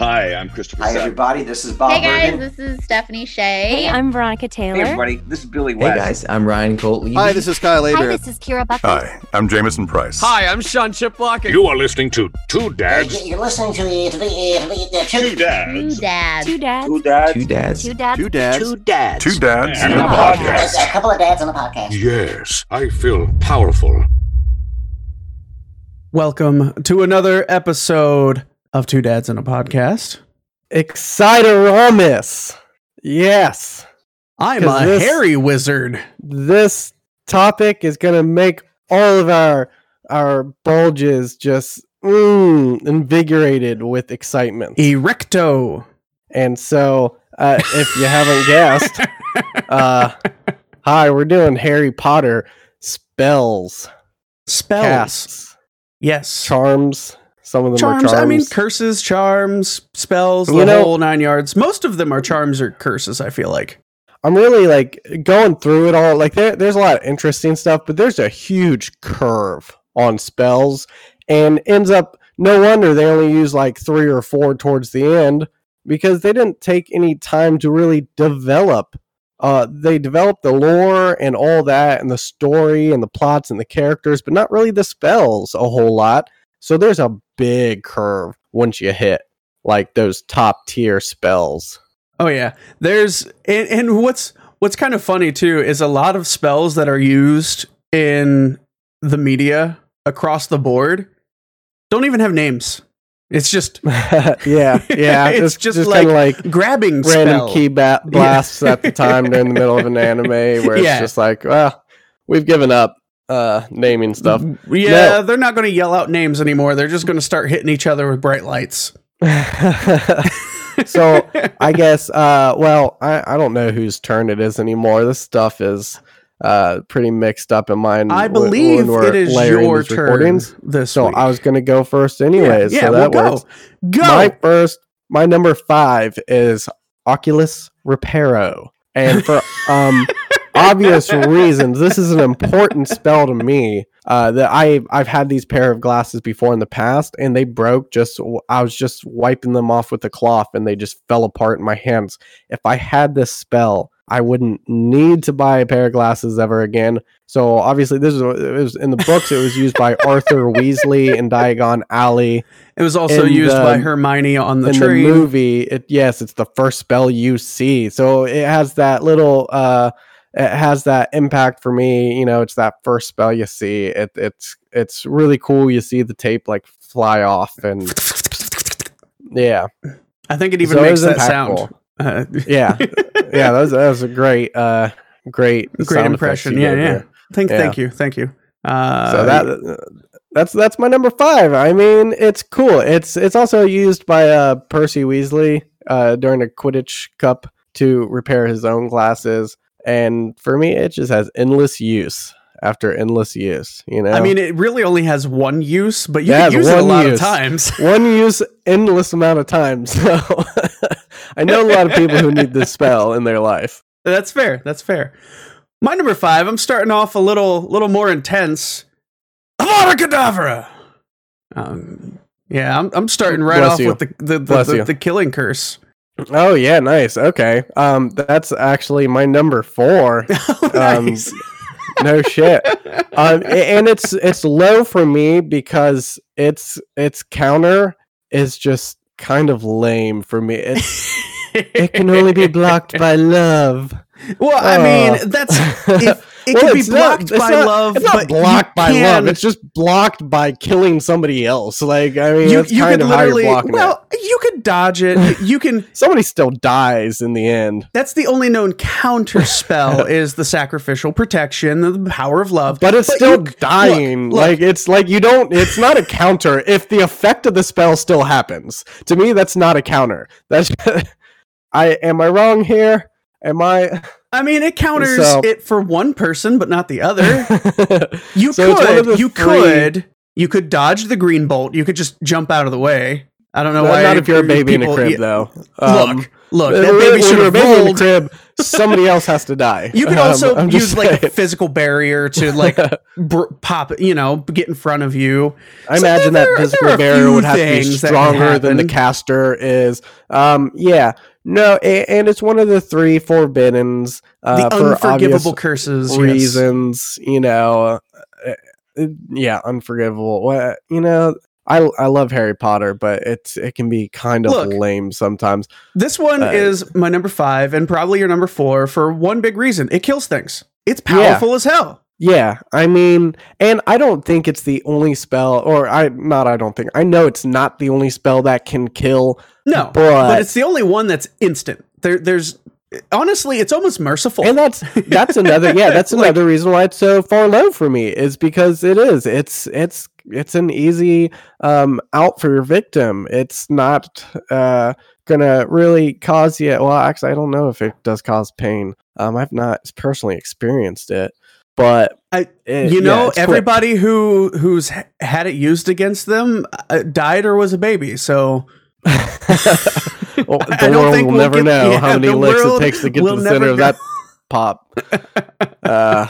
Hi, I'm Christopher. Hi, Sapp. everybody. This is Bob Hey guys, Bergen. this is Stephanie Sheh. Hey, I'm Veronica Taylor. Hey everybody, this is Billy Hey guys, I'm Ryan Colt Levy. Hi, this is Kyle Hi, this is Kira Buckland. Hi, I'm Jameson Price. Hi, I'm Sean Chiplock. You are listening to Two Dads, You're listening to the, to the, to the, Two Two dads. dads. Two dads. Two dads. Two dads. Two dads. Two dads. two dads. Two dads And and a a podcast. podcast. A couple of dads on a podcast. Yes, I feel powerful. Welcome to another episode of Two Dads in a Podcast. Excitoromus. Yes. I'm a this- hairy wizard. This topic is going to make all of our our bulges just mm, invigorated with excitement. Erecto. And so, uh, if you haven't guessed, uh, hi, we're doing Harry Potter spells, Spells. casts, Yes. charms. Some of them charms. are charms. I mean, curses, charms, spells, the You know- whole nine yards. Most of them are charms or curses, I feel like. I'm really like going through it all. Like there, there's a lot of interesting stuff, but there's a huge curve on spells, and ends up no wonder they only use like three or four towards the end because they didn't take any time to really develop. Uh, they developed the lore and all that, and the story and the plots and the characters, but not really the spells a whole lot. So there's a big curve once you hit like those top tier spells. Oh yeah, there's and, and what's what's kind of funny too is a lot of spells that are used in the media across the board don't even have names. It's just yeah, yeah. It's just kind of like grabbing random spell. key ba- blasts at the time during the middle of an anime where it's just like, well, we've given up uh, naming stuff. Yeah, No. they're not going to yell out names anymore. They're just going to start hitting each other with bright lights. so I guess, uh, well, I, I don't know whose turn it is anymore. This stuff is uh, pretty mixed up in mine. I believe when we're it is your turn this So week. I was going to go first anyways. yeah, so well, that go. works. Go. My first, my number five is Oculus Reparo, and for um obvious reasons, this is an important spell to me. Uh, that I I've had these pair of glasses before in the past, and they broke. Just I was just wiping them off with a cloth, and they just fell apart in my hands. If I had this spell. I wouldn't need to buy a pair of glasses ever again. So obviously, this is it was in the books. It was used by Arthur Weasley in Diagon Alley it was also in used the- by Hermione on the in the movie it yes it's the first spell you see so it has that little uh it has that impact for me you know it's that first spell you see it it's it's really cool you see the tape like fly off and yeah I think it even So makes was that impactful. sound. Uh, yeah yeah that was, that was a great uh great great impression. Yeah, yeah. there. Thank, Yeah. thank you, thank you. Uh, so that that's that's my number five. I mean, it's cool. It's it's also used by uh, Percy Weasley uh, during a Quidditch Cup to repair his own glasses, and for me, it just has endless use after endless use. You know, I mean, it really only has one use, but you Yeah, can use it a lot use. of times. one use endless amount of times. So I know a lot of people who need this spell in their life. That's fair. That's fair. My number five. I'm starting off a little, little more intense. Avada Kedavra. Um, yeah, I'm, I'm starting right Bless off you. with the the, the, the, the killing curse. Oh yeah, nice. Okay, um, that's actually my number four. Oh, Um, no shit. Um, and it's it's low for me because it's its counter is just kind of lame for me. It's, it can only be blocked by love. Well, I mean, that's if, it Well, can be it's not- blocked by not- love, It's not but blocked by love. It's just blocked by killing somebody else. Like I mean, you, you kind could of how you're literally. blocking it. Well, you could dodge it. You can. Somebody still dies in the end. That's the only known counter spell is the sacrificial protection, the power of love. But it's still you dying. look, look. like it's like you don't. It's not a counter if the effect of the spell still happens. To me, that's not a counter. That's. I am I wrong here? Am I? I mean, it counters So- it for one person, but not the other. You So it's one of could, you three- could, you could dodge the green bolt. You could just jump out of the way. I don't know why. not if you're a baby in a crib, yeah, though. Um, look, look, that baby should have baby in a rolled. crib, somebody else has to die. You could Um, also I'm use just like a physical barrier to like br- pop, you know, get in front of you. I So imagine there- that physical barrier would have to be things that could stronger than the caster is. Um, yeah, no, a- and it's one of the three forbiddens uh, the unforgivable obvious curses. yes. reasons. You know, uh, uh, yeah, unforgivable. What you know. I, I love Harry Potter, but it's it can be kind of Look. lame sometimes. This one Uh, is my number five and probably your number four for one big reason. It kills things. It's Yeah. powerful as hell. Yeah, I mean, and I don't think it's the only spell, or I not. I don't think I know it's not the only spell that can kill. No, But- but it's the only one that's instant. There, there's honestly, it's almost merciful. and that's that's another yeah that's Like- another reason why it's so far low for me is because it is it's it's it's an easy um out for your victim it's not uh gonna really cause you well actually i don't know if it does cause pain um i've not personally experienced it but I- it- you yeah, know, quick. everybody who who's had it used against them uh, died or was a baby. So well, I the don't world think will we'll never get- know yeah, how many licks it takes to get to the center of that pop. Uh,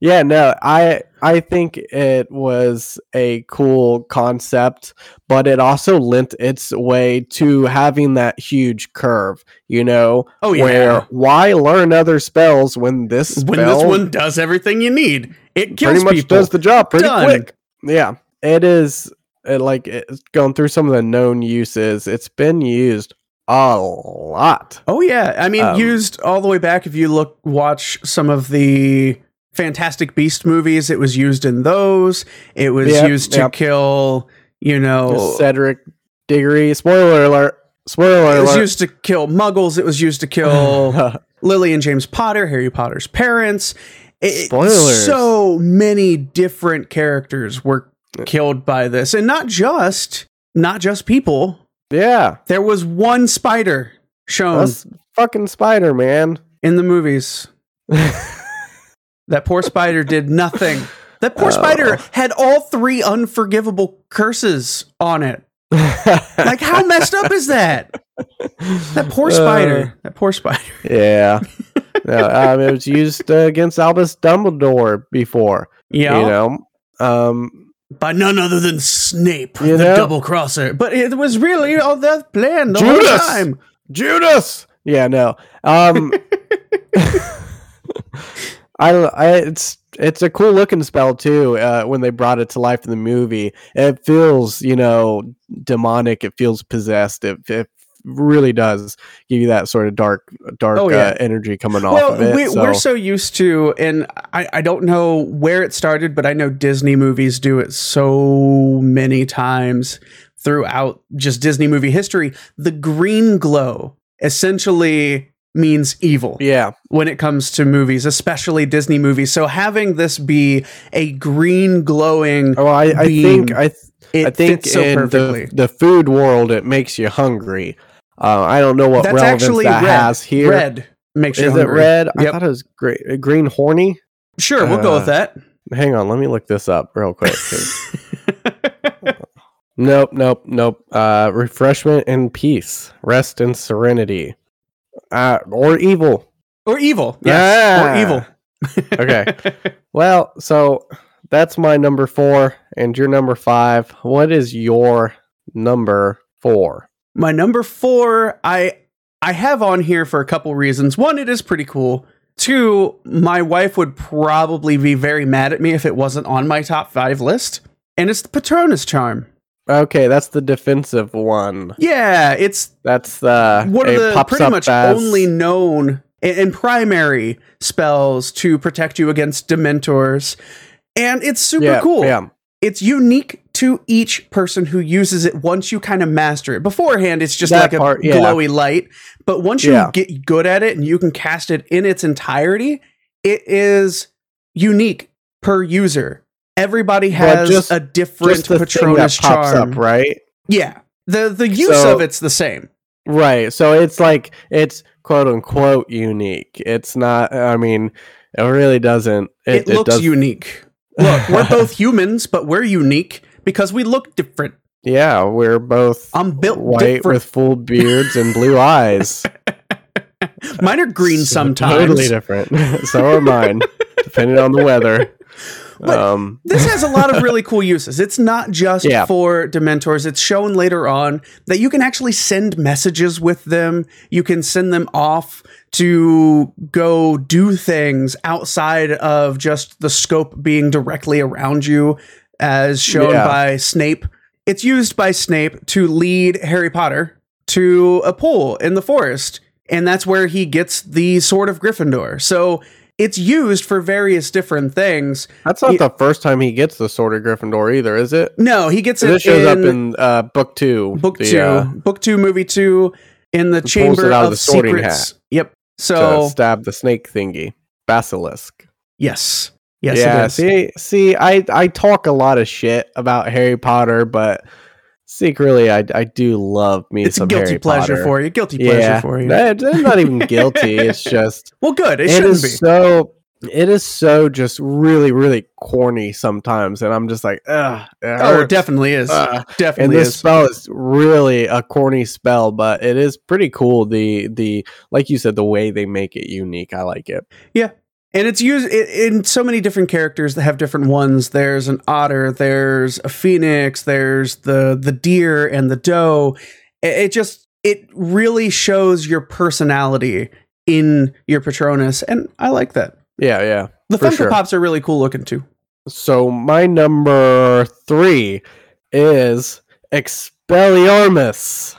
yeah, no, I I think it was a cool concept, but it also lent its way to having that huge curve. You know, oh yeah, where why learn other spells when this spell when this one does everything you need, it kills pretty much people. does the job pretty Done. quick. Yeah, it is. It, like it's going through some of the known uses. It's been used a lot. Oh yeah, I mean, Um, used all the way back. If you look, watch some of the Fantastic Beast movies, it was used in those. It was Yep, used to yep. kill, you know, Cedric Diggory. Spoiler alert. Spoiler alert. it was alert. used to kill Muggles. It was used to kill Lily and James Potter, Harry Potter's parents. It- Spoilers. So many different characters were killed by this, and not just not just people. yeah, There was one spider shown that's fucking Spider Man. in the movies. That poor spider did nothing. That poor Oh. spider had all three unforgivable curses on it. Like, how messed up is that? That poor Uh, spider. That poor spider. yeah. no, um, it was used uh, against Albus Dumbledore before. Yeah. You know. Um. By none other than Snape, You the know? double crosser. But it was really all that planned the Judas! whole time. Judas. Yeah. No. Um. I, I it's it's a cool looking spell too uh, when they brought it to life in the movie it feels you know demonic it feels possessed it, it really does give you that sort of dark dark Oh, yeah. uh, energy coming off Well, of it we, so. we're so used to, and I, I don't know where it started, but I know Disney movies do it so many times throughout just Disney movie history. The green glow essentially means evil yeah when it comes to movies, especially Disney movies. So having this be a green glowing, oh i, I think i th- it i think fits so in perfectly. the, the food world it makes you hungry uh, i don't know what That's relevance actually that red. has here Red makes you is it hungry. red i Yep. thought it was gre- green horny Sure, we'll go Uh, with that. hang on let me look this up real quick. Nope, nope, nope. Uh, refreshment and peace, rest and serenity, uh, or evil. or evil, yes, Ah. or evil. Okay. Well, so that's my number four, and your number five. What is your number four? My number four, I I have on here for a couple reasons. One, it is pretty cool. Two, my wife would probably be very mad at me if it wasn't on my top five list. And it's the Patronus charm. Okay, that's the defensive one. Yeah, it's That's the one of the pretty much as- only known and, and primary spells to protect you against Dementors. And it's super yeah, cool. Yeah, It's unique to each person who uses it once you kind of master it. Beforehand, it's just That like a part, yeah. glowy light. But once you Yeah. get good at it and you can cast it in its entirety, it is unique per user. Everybody has just- a different just the thing that Patronus charm. up, right? Yeah. The the use So- of it's the same. Right. So it's like it's quote unquote unique. It's not. I mean, it really doesn't. It, It, looks does, unique. Look, we're both humans, but we're unique because we look different. Yeah, we're both I'm built white different. with full beards and blue eyes. Mine are green So sometimes. Totally different. so are mine, depending on the weather. But- um, this has a lot of really cool uses. It's not just Yeah. for Dementors. It's shown later on that you can actually send messages with them. You can send them off to go do things outside of just the scope being directly around you, as shown Yeah. by Snape. It's used by Snape to lead Harry Potter to a pool in the forest, and that's where he gets the Sword of Gryffindor. So it's used for various different things. that's not Yeah. the first time he gets the Sword of Gryffindor either, is it? No, he gets it this shows up in in uh, book two. book the, two, uh, book two, movie two, in the chamber of the secrets. hat. Yep. So stab the snake thingy, basilisk. yes, yes, yeah, it is. see, see, I I talk a lot of shit about Harry Potter, but secretly, I I do love me it's a some guilty Harry pleasure Potter. for you. Guilty pleasure yeah, for you. That- not even guilty. It's just well, good. It, it shouldn't is be. so. It is so just really, really corny sometimes, and I'm just like, ugh. it oh, it definitely is. And definitely this is. spell is really a corny spell, but it is pretty cool. The the like you said, the way they make it unique. I like it. And it's used in so many different characters that have different ones. There's an otter. There's a phoenix. There's the the deer and the doe. It, just it really shows your personality in your Patronus, and I like that. Yeah, yeah. The Funko sure. Pops are really cool looking too. So my number three is Expelliarmus.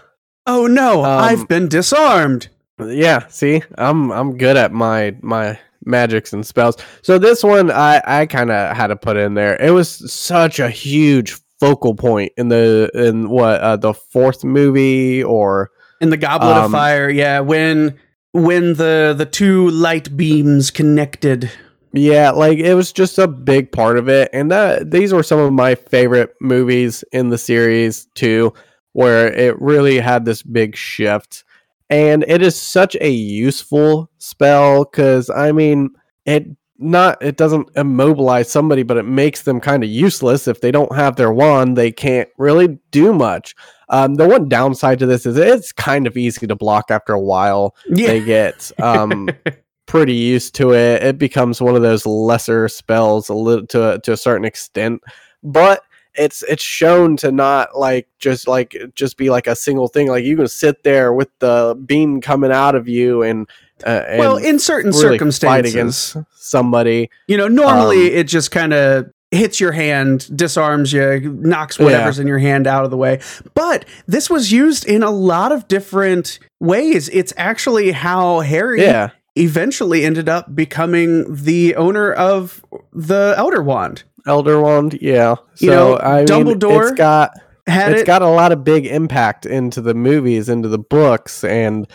Oh no, Um, I've been disarmed. Yeah, see, I'm I'm good at my my magics and spells. So this one I I kind of had to put in there. It was such a huge focal point in the in what uh, the fourth movie or In the Goblet of um, Fire, yeah, when when the the two light beams connected. Yeah, like it was just a big part of it, and that these were some of my favorite movies in the series too, where it really had this big shift, and it is such a useful spell because I mean it not it doesn't immobilize somebody, but it makes them kind of useless if they don't have their wand. They can't really do much. Um, the one downside to this is it's kind of easy to block after a while Yeah. they get um pretty used to it it becomes one of those lesser spells a little to to a certain extent but it's it's shown to not like just like just be like a single thing like you can sit there with the beam coming out of you and, uh, and well, in certain really fight circumstances, against somebody you know, normally um, it just kind of hits your hand, disarms you, knocks whatever's in your hand out of the way. But this was used in a lot of different ways. It's actually how Harry yeah eventually ended up becoming the owner of the Elder Wand. Elder wand yeah so You know, i mean Dumbledore it's got Had it's it got a lot of big impact into the movies, into the books, and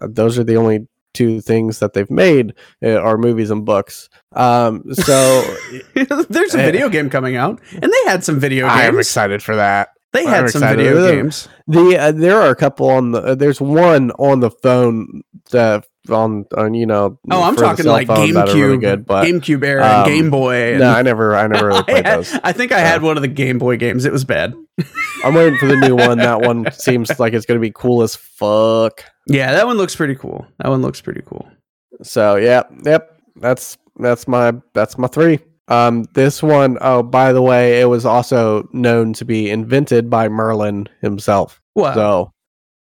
uh, those are the only two things that they've made uh, are movies and books. Um, so There's a Eh. video game coming out, and they had some video games. I am excited for that. They I'm had some video Uh, games. The uh, there are a couple on the uh, there's one on the phone that on on you know Oh, I'm talking like phone that are GameCube, really good, but GameCube era, um, Game Boy. And no, I never I never really I, played had- those. I think I had one of the Game Boy games. It was bad. I'm waiting for the new one. That one seems like it's gonna be cool as fuck. Yeah, that one looks pretty cool. That one looks pretty cool. So yeah, yep. That's that's my that's my three. Um, this one, oh, by the way, it was also known to be invented by Merlin himself. Well, so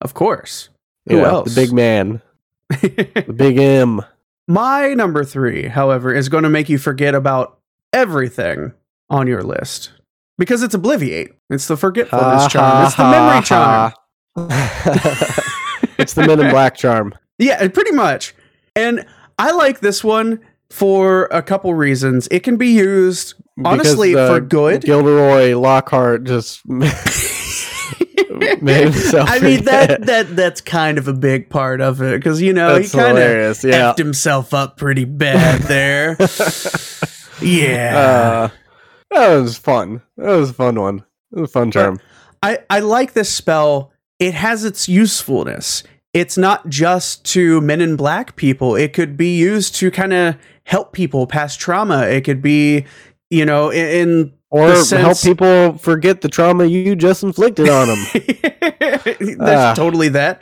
of course. who else? the big man, the big M. My number three, however, is going to make you forget about everything on your list because it's Obliviate. It's the forgetfulness charm. It's the memory charm. it's the Men in Black charm. Yeah, pretty much. And I like this one for a couple reasons. It can be used honestly Because, uh, for good. Gilderoy Lockhart just made himself. I mean that that that's kind of a big part of it because you know That's he kind of. Yeah. effed himself up pretty bad there. yeah, Uh, that was fun. That was a fun one. It was a fun charm. I I like this spell. It has its usefulness. It's not just to men in black people. It could be used to kind of help people past trauma. It could be, you know, in, in or The help people forget the trauma you just inflicted on them. There's Ah. totally that.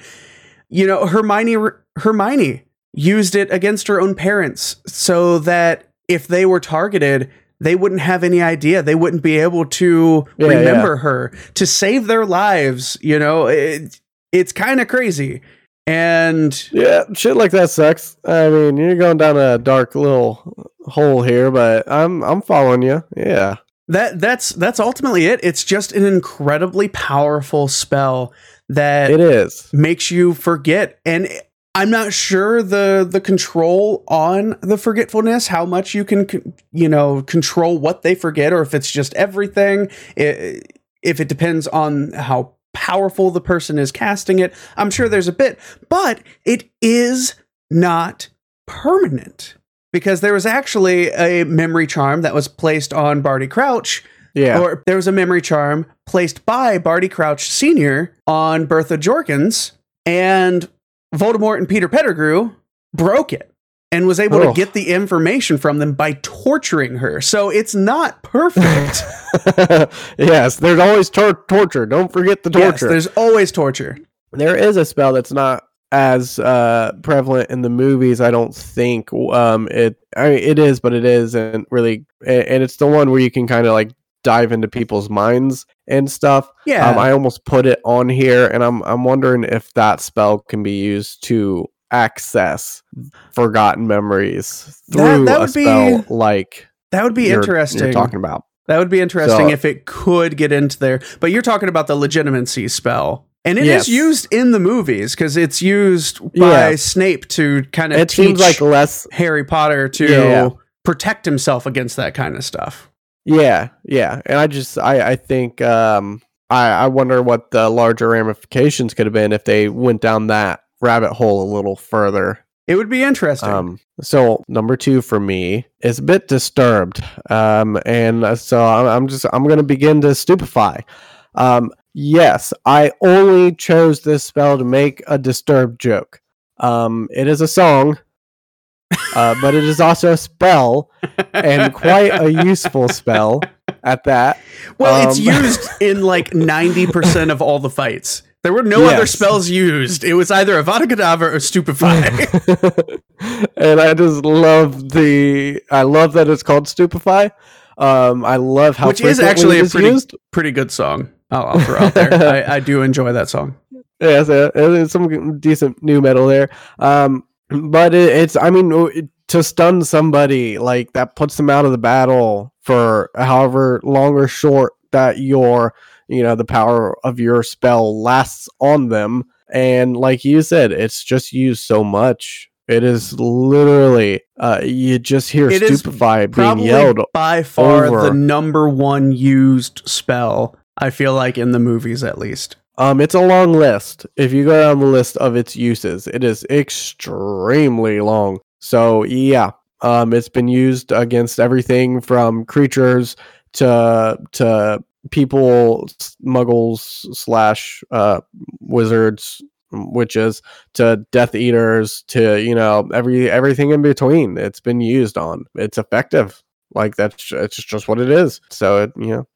You know, Hermione Hermione used it against her own parents so that if they were targeted, they wouldn't have any idea. They wouldn't be able to Yeah, remember her to save their lives. You know, it, it's kind of crazy. And yeah, shit like that sucks. I mean, you're going down a dark little hole here, but I'm I'm following you. Yeah. That that's that's ultimately it. It's just an incredibly powerful spell that It is. makes you forget and i'm not sure the the control on the forgetfulness how much you can you know control what they forget or if it's just everything i if it depends on how powerful the person is casting it i'm sure there's a bit but it is not permanent because there was actually a memory charm that was placed on barty crouch Yeah. or there was a memory charm placed by Barty Crouch Sr. on Bertha Jorkins, and Voldemort and Peter Pettigrew broke it and was able Oh. to get the information from them by torturing her. So it's not perfect. yes, there's always tor- torture. Don't forget the yes, torture. there's always torture. there is a spell that's not as uh, prevalent in the movies. I don't think um, it. I mean, it is, but it isn't really. And it's the one where you can kind of like dive into people's minds and stuff. Yeah. Um, I almost put it on here, and I'm I'm wondering if that spell can be used to access forgotten memories through that a would be spell like that would be you're- interesting. You're talking about. That would be interesting So- if it could get into there. But you're talking about the Legilimency spell. And it is Yes. used in the movies because it's used by Yeah. Snape to kind of It teach seems like less Harry Potter to Yeah. protect himself against that kind of stuff. Yeah, yeah, and I just I I think um I I wonder what the larger ramifications could have been if they went down that rabbit hole a little further. It would be interesting. Um, so number two for me is a bit disturbed. Um, and uh, so I'm, I'm just I'm gonna begin to stupefy. Um, yes, I only chose this spell to make a disturbed joke. Um, it is a song, uh, but it is also a spell and quite a useful spell at that. well, it's um, used in like 90% of all the fights. There were no other spells used. It was either Avada Kedavra or Stupefy. and I just love the I love that it's called Stupefy. Um, I love how Which is actually it a pretty- used. Pretty good song. I'll, I'll throw out there. I, I do enjoy that song. Yeah, so there's some decent nu metal there. Um, but it, it's I mean it- to stun somebody like that puts them out of the battle for however long or short that your you know the power of your spell lasts on them. And like you said, it's just used so much. It is literally uh, you just hear It being yelled by far over. the number one used spell, I feel like, in the movies at least. Um, it's a long list. If you go down the list of its uses, it is extremely long. So yeah, um, it's been used against everything from creatures to to people, muggles slash uh, wizards, witches to Death Eaters to you know every everything in between. It's been used on. It's effective. Like that's it's just what it is. So it, you know,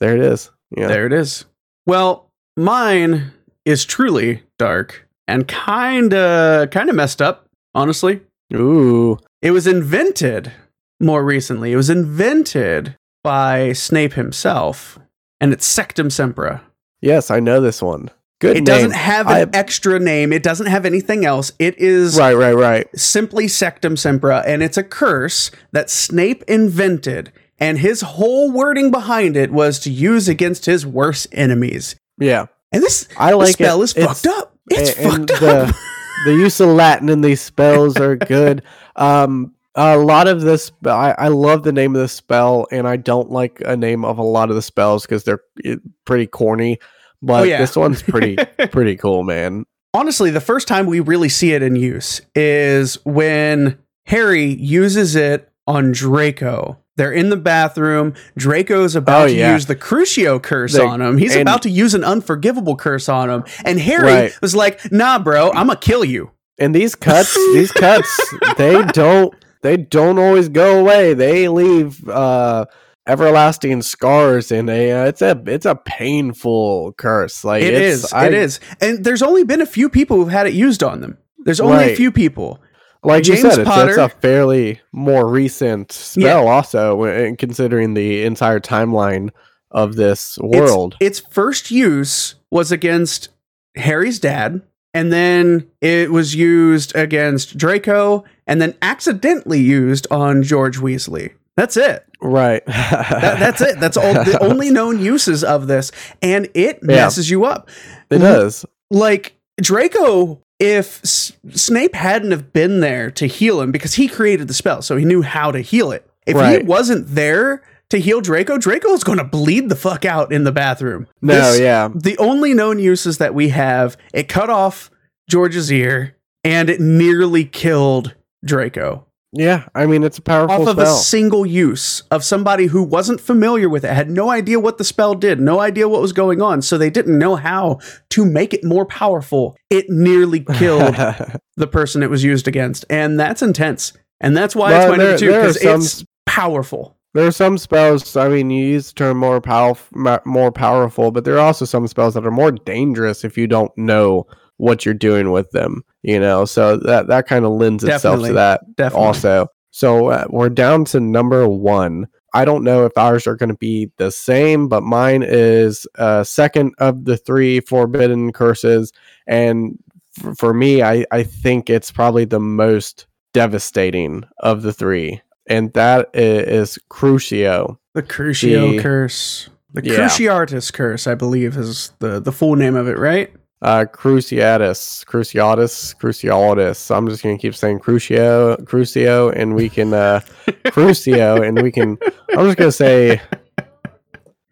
there it is. Yeah. There it is. Well, mine is truly dark and kinda kinda messed up, honestly. Ooh. It was invented more recently. It was invented by Snape himself, and it's Sectum Sempra. Yes, I know this one. Good it name. doesn't have an I- extra name. It doesn't have anything else. It is Right, right, right. simply Sectum Sempra, and it's a curse that Snape invented. And his whole wording behind it was to use against his worst enemies. Yeah, And this, I like spell it. is It's- fucked up. It's fucked the, up. the use of Latin in these spells are good. Um, a lot of this, I, I love the name of the spell, and I don't like a name of a lot of the spells because they're eh, pretty corny. But Oh, yeah. this one's pretty pretty cool, man. honestly, the first time we really see it in use is when Harry uses it on Draco. They're in the bathroom. Draco's about Oh, to yeah. use the Crucio curse The- on him. He's about to use an unforgivable curse on him. And Harry Right. was like, nah, bro, I'm to kill you. And these cuts, these cuts, they don't they don't always go away. They leave uh everlasting scars and a uh, it's a it's a painful curse. Like It it's, is. I- it is. And there's only been a few people who've had it used on them. There's only a few people. Like James you said, it's, it's a fairly more recent spell. Also, considering the entire timeline of this world. Its, first use was against Harry's dad, and then it was used against Draco, and then accidentally used on George Weasley. That's it. right. That, that's it. That's all the only known uses of this, and it Yeah. messes you up. it does. Like Draco, if S- Snape hadn't have been there to heal him because he created the spell, so he knew how to heal it. If he wasn't there to heal Draco, Draco is going to bleed the fuck out in the bathroom. No, This- yeah. the only known uses that we have, it cut off George's ear and it nearly killed Draco. Yeah, I mean it's a powerful Off of a single use of somebody who wasn't familiar with it, had no idea what the spell did, no idea what was going on, so they didn't know how to make it more powerful. It nearly killed the person it was used against, and that's intense. And that's why it's Well, my number two there because it's powerful. There are some spells. I mean, you use the term more powerful, more powerful, but there are also some spells that are more dangerous if you don't know what you're doing with them. You know, so that that kind of lends itself Definitely. to that Definitely. also. So uh, we're down to number one. I don't know if ours are going to be the same, but mine is uh, second of the three forbidden curses, and f- for me, I I think it's probably the most devastating of the three, and that is, is Crucio. The Crucio The- curse. The Yeah. Cruciatus curse, I believe, is the, the full name of it, right? Uh, Cruciatus, Cruciatus, Cruciatus. I'm just gonna keep saying Crucio, Crucio, and we can uh, Crucio, and we can. I'm just gonna say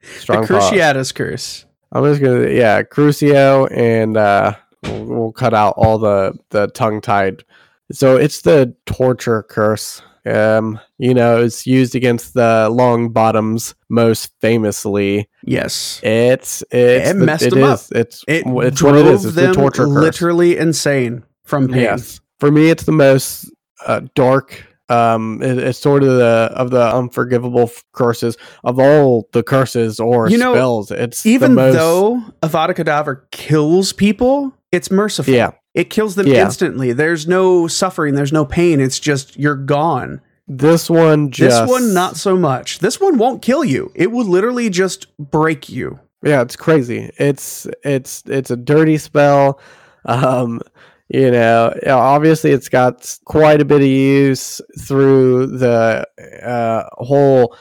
strong the pause. Cruciatus curse. I'm just gonna yeah, Crucio, and uh, we'll, we'll cut out all the the tongue tied. So it's the torture curse. Um, you know, it's used against the Longbottoms most famously. Yes. It's it's It the- messed it them up. is. It's It it's drove what it is. It's them the torture curse. literally insane from pain. Yes, for me, it's the most uh, dark. Um, it- it's sort of the of the unforgivable f- curses of all the curses or You know, spells. It's Even the most, though Avada Kedavra kills people, it's merciful. yeah, It kills them Yeah. instantly. There's no suffering. There's no pain. It's just you're gone. this one just This one, not so much. This one won't kill you. It will literally just break you. Yeah, it's crazy. It's it's it's a dirty spell. Um, you know, obviously it's got quite a bit of use through the uh, whole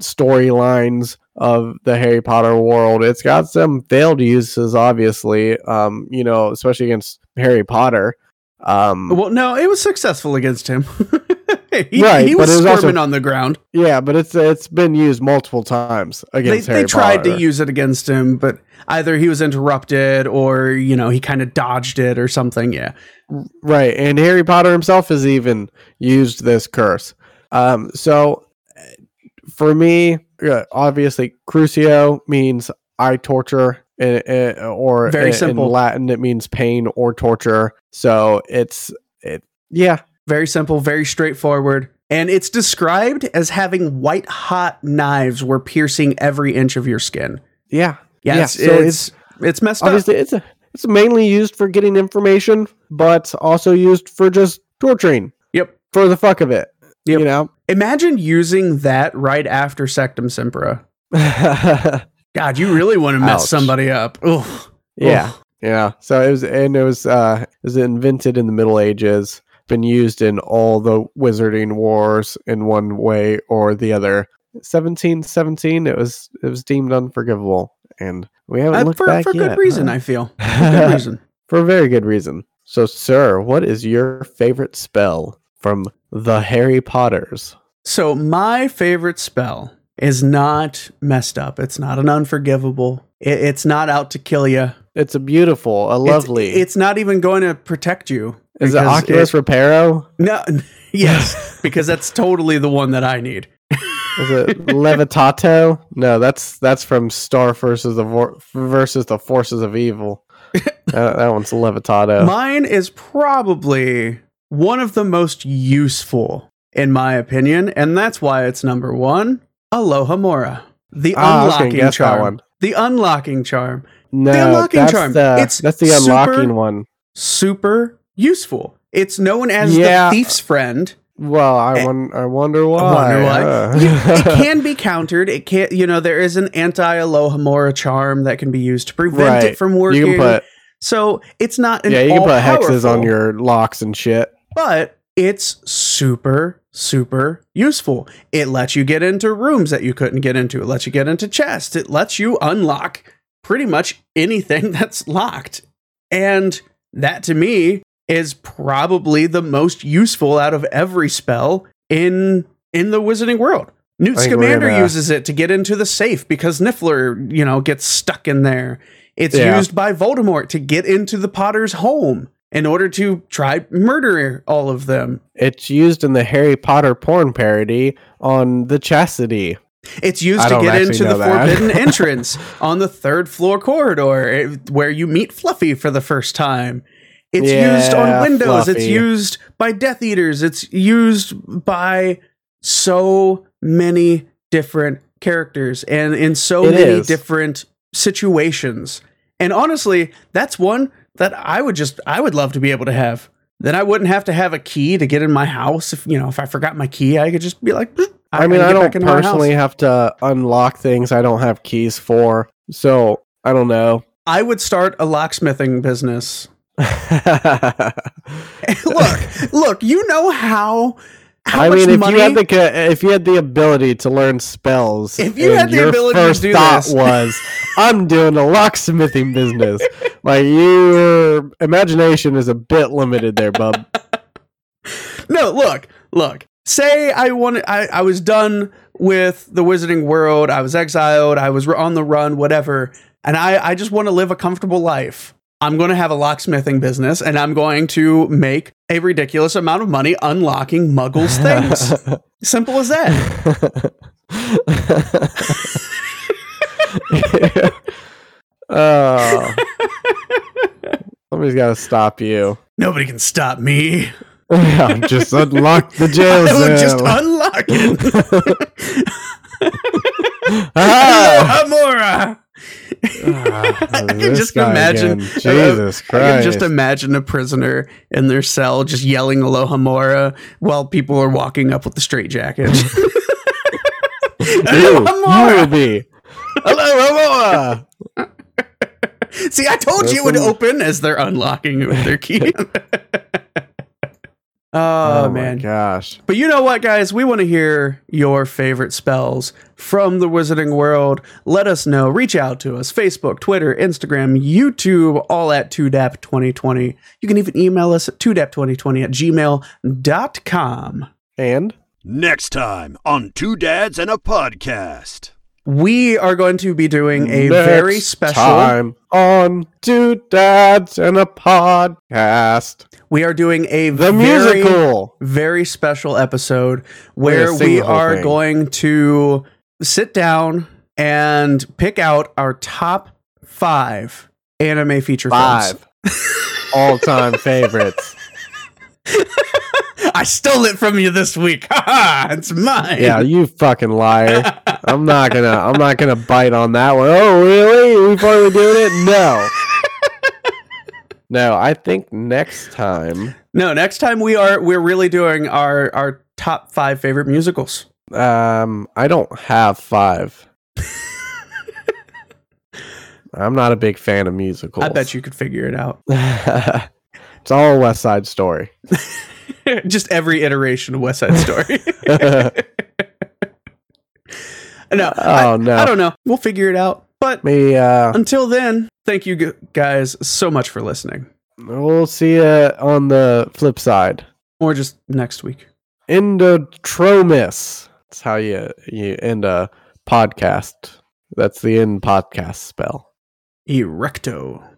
storylines of the Harry Potter world. It's got some failed uses, obviously. Um, you know, especially against Harry Potter. Um, Well, no, it was successful against him. he, Right, he was was also- squirming on the ground. yeah, but it's it's been used multiple times They, against they Harry tried Potter. to use it against him, but either he was interrupted or you know he kind of dodged it or something. Yeah, Right, and Harry Potter himself has even used this curse. Um, so for me, obviously, Crucio means I torture, uh, uh, or Very in- simple. in Latin it means pain or torture. So it's it, yeah, very simple, very straightforward, and it's described as having white hot knives were piercing every inch of your skin. yeah, Yeah, Yeah, it's, so it's it's messed up. it's a, it's mainly used for getting information, but also used for just torturing Yep. for the fuck of it. Yep. You know. Imagine using that right after Sectum Sempra. God, you really want to mess Ouch. somebody up. Ugh. Yeah. Ugh. Yeah. So it was, and it was, uh, it was invented in the Middle Ages, been used in all the wizarding wars in one way or the other. 1717, it was, it was deemed unforgivable. And we haven't Uh, looked for back for yet, good reason, huh? I feel. For good reason. For a very good reason. So, sir, what is your favorite spell from the Harry Potters? So my favorite spell is not messed up. It's not an unforgivable. It, it's not out to kill you. It's a beautiful, a lovely. It's, it's not even going to protect you. is it Oculus Reparo? no, yes, because that's totally the one that I need. Is it Levitato? No, that's that's from Star versus the Vor- versus the Forces of Evil. Uh, that one's Levitato. Mine is probably one of the most useful, in my opinion, and that's why it's number one. Alohomora. The Ah, I was gonna unlocking charm. The unlocking charm. No, unlocking that's charm. the It's that's the super- unlocking one. Super useful. It's known as Yeah. the thief's friend. Well, I Eh, won- I wonder why. I wonder why. uh. You- it can be countered. It can you know, there is an anti Alohomora charm that can be used to prevent Right. it from working. you can put so it's not an yeah, you can put hexes on your locks and shit. but it's super super useful. It lets you get into rooms that you couldn't get into. It lets you get into chests. It lets you unlock pretty much anything that's locked. And that to me is probably the most useful out of every spell in in the wizarding world. Newt I think scamander gonna- uses it to get into the safe because niffler you know gets stuck in there. It's Yeah. used by voldemort to get into the potter's home in order to try murder all of them It's used in the Harry Potter porn parody on the Chastity. It's used I to get into the that. forbidden entrance on the third floor corridor eh, where you meet Fluffy for the first time. It's used on Yeah, windows. It's used by Death Eaters. It's used by so many different characters and in so It many is. different situations. And honestly, that's one that I would just I would love to be able to have. Then I wouldn't have to have a key to get in my house. If you know, if I forgot my key, I could just be like. "Bloop, I, mean, I don't into my house." personally have to unlock things I don't have keys for. So, I don't know. I would start a locksmithing business. look, look, you know how how I mean, if money you had the if you had the ability to learn spells, If you had the your ability to first do thought this- was, "I'm doing a locksmithing business," like your imagination is a bit limited there, bub. No, look, look. Say I wanted I, I was done with the wizarding world, I was exiled, I was on the run, whatever, and I, I just want to live a comfortable life. I'm going to have a locksmithing business and I'm going to make a ridiculous amount of money unlocking muggles things. Simple as that. oh, somebody's got to stop you. Nobody can stop me. Yeah, just unlock the jail would just cell. unlock it. Ah! Amora. Ah, I can just imagine. again. Jesus I Christ! can just imagine a prisoner in their cell just yelling Aloha Mora while people are walking up with the straitjacket. you, Aloha Mora! will be. Hello, Moa. See, I told you it would open as they're unlocking it with their key. Oh, Oh, man. my gosh! But you know what, guys? We want to hear your favorite spells from the Wizarding World. Let us know. Reach out to us Facebook, Twitter, Instagram, YouTube, all at 2dap2020. You can even email us at 2dap2020 at gmail.com. And Next time on Two Dads and a Podcast. We are going to be doing a next very special. time on two dads and a podcast. We are doing a The very, musical. very special episode where we are thing. going to sit down and pick out our top five anime feature films. Five all-time favorites. I stole it from you this week. Ha! It's mine. Yeah, you fucking liar. I'm not gonna. I'm not gonna bite on that one. Oh, really? We finally doing it? No. No, I think next time. No, next time we are we're really doing our our top five favorite musicals. Um, I don't have five. I'm not a big fan of musicals. I bet you could figure it out. it's all a West Side Story. Just every iteration of West Side Story. no, I, oh no. I don't know. We'll figure it out. But Me, uh, until then, thank you guys so much for listening. we'll see you on the flip side. Or just next week. Endotromus. That's how you you end a podcast. That's the end podcast spell. Erecto.